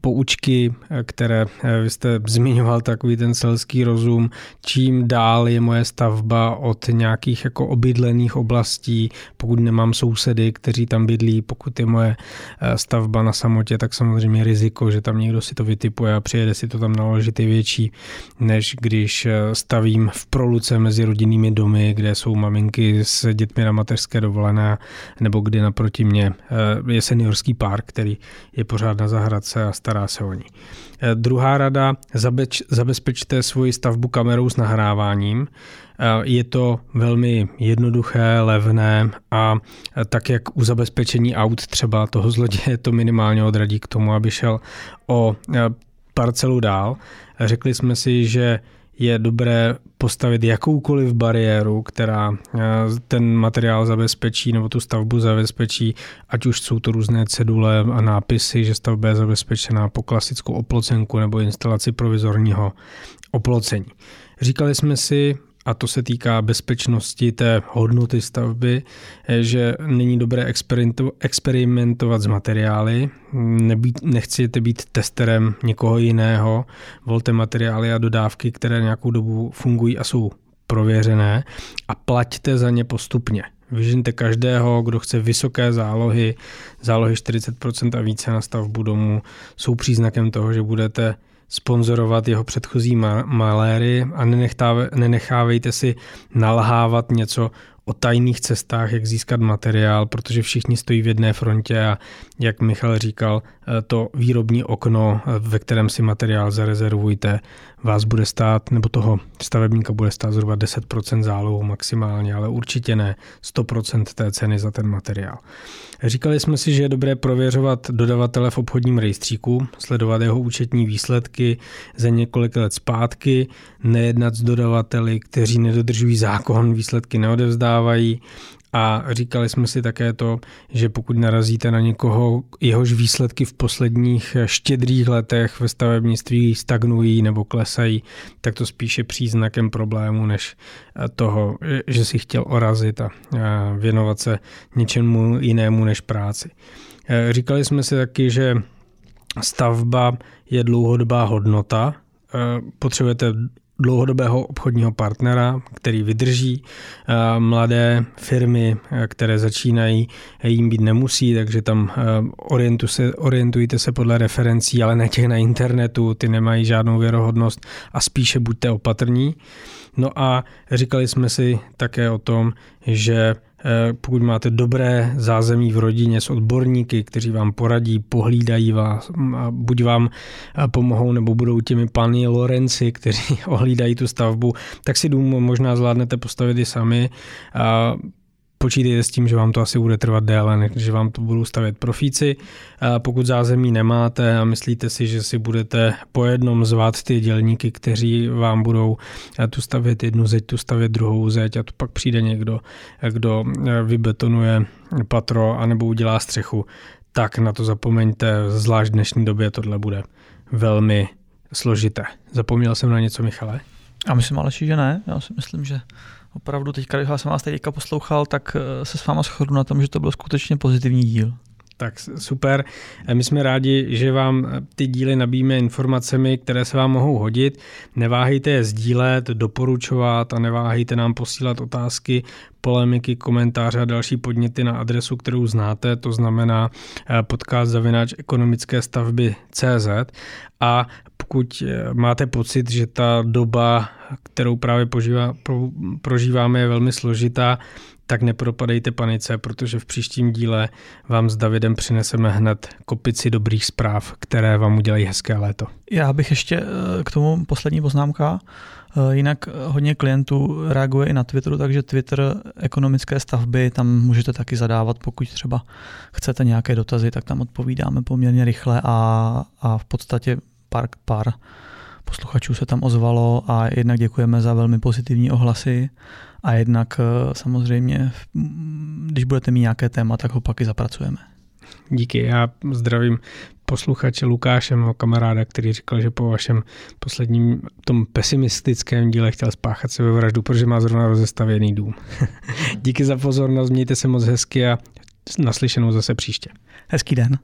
Speaker 1: poučky, které eh, vy jste zmiňoval, takový ten selský rozum, čím dál je moje stavba od nějakých jako obydlených oblastí, pokud nemám sousedy, kteří tam bydlí, pokud je moje eh, stavba na samotě, tak samozřejmě riziko, že tam někdo si to vytipuje a přijede si to tam naložit je větší, než když eh, stavím v proluce mezi rodinnými domy, kde jsou maminky s dětmi na mateřské dovolené, nebo kdy naproti mě je seniorský park, který je pořád na zahradce se a stará se o ní. Eh, druhá rada, zabeč, zabezpečte svoji stavbu kamerou s nahráváním. Eh, je to velmi jednoduché, levné a eh, tak jak u zabezpečení aut třeba toho zloděje to minimálně odradí k tomu, aby šel o parcelu dál. Řekli jsme si, že je dobré postavit jakoukoliv bariéru, která eh, ten materiál zabezpečí nebo tu stavbu zabezpečí, ať už jsou to různé cedule a nápisy, že stavba je zabezpečená po klasickou oplocenku nebo instalaci provizorního oplocení. Říkali jsme si, a to se týká bezpečnosti té hodnoty stavby, eh, že není dobré experimentovat s materiály, nebýt, nechcete být testerem někoho jiného, volte materiály a dodávky, které nějakou dobu fungují a jsou prověřené. A plaťte za ně postupně. Vyžente každého, kdo chce vysoké zálohy, zálohy 40% a více na stavbu domu, jsou příznakem toho, že budete sponzorovat jeho předchozí maléry a nenechávejte si nalhávat něco o tajných cestách, jak získat materiál, protože všichni stojí v jedné frontě a jak Michal říkal, eh, to výrobní okno, eh, ve kterém si materiál zarezervujte, vás bude stát, nebo toho stavebníka bude stát zhruba 10% zálohu maximálně, ale určitě ne 100% té ceny za ten materiál. Říkali jsme si, že je dobré prověřovat dodavatele v obchodním rejstříku, sledovat jeho účetní výsledky za několik let zpátky, nejednat s dodavateli, kteří nedodržují zákon, výsledky neodevzdávají a říkali jsme si také to, že pokud narazíte na někoho, jehož výsledky v posledních štědrých letech ve stavebnictví stagnují nebo klesají, tak to spíše příznakem problému, než toho, že si chtěl orazit a věnovat se něčemu jinému než práci. Říkali jsme si taky, že stavba je dlouhodobá hodnota, potřebujete dlouhodobého obchodního partnera, který vydrží. Eh, mladé firmy, eh, které začínají, jim být nemusí, takže tam eh, se, orientujte se podle referencí, ale ne těch na internetu, ty nemají žádnou věrohodnost a spíše buďte opatrní. No a říkali jsme si také o tom, že Eh, pokud máte dobré zázemí v rodině s odborníky, kteří vám poradí, pohlídají vás, buď vám eh, pomohou, nebo budou těmi pány Lorenci, kteří ohlídají tu stavbu, tak si dům možná zvládnete postavit i sami počítejte s tím, že vám to asi bude trvat déle, než že vám to budou stavět profíci. Pokud zázemí nemáte a myslíte si, že si budete po jednom zvát ty dělníky, kteří vám budou tu stavět jednu zeď, tu stavět druhou zeď a tu pak přijde někdo, kdo vybetonuje patro anebo udělá střechu, tak na to zapomeňte, zvlášť v dnešní době tohle bude velmi složité. Zapomněl jsem na něco, Michale?
Speaker 2: Já myslím ale, že ne. Já si myslím, že opravdu teďka, když jsem vás teďka poslouchal, tak eh, se s váma shodnu na tom, že to byl skutečně pozitivní díl.
Speaker 1: Tak super. My jsme rádi, že vám ty díly nabíjíme informacemi, které se vám mohou hodit. Neváhejte je sdílet, doporučovat a neváhejte nám posílat otázky, polemiky, komentáře a další podněty na adresu, kterou znáte, to znamená eh, podcast zavináč ekonomické stavby CZ. A pokud eh, máte pocit, že ta doba, kterou právě požívá, pro, prožíváme, je velmi složitá, tak nepropadejte panice, protože v příštím díle vám s Davidem přineseme hned kopici dobrých zpráv, které vám udělají hezké léto.
Speaker 2: Já bych ještě eh, k tomu poslední poznámka. Eh, jinak hodně klientů reaguje i na Twitteru, takže Twitter ekonomické stavby, tam můžete taky zadávat, pokud třeba chcete nějaké dotazy, tak tam odpovídáme poměrně rychle a, a v podstatě pár, pár posluchačů se tam ozvalo a jednak děkujeme za velmi pozitivní ohlasy a jednak eh, samozřejmě, když budete mít nějaké téma, tak ho pak i zapracujeme.
Speaker 1: Díky, já zdravím posluchače Lukáše, mého kamaráda, který říkal, že po vašem posledním tom pesimistickém díle chtěl spáchat sebevraždu, protože má zrovna rozestavěný dům. Díky za pozornost, mějte se moc hezky a naslyšenou zase příště.
Speaker 2: Hezký den.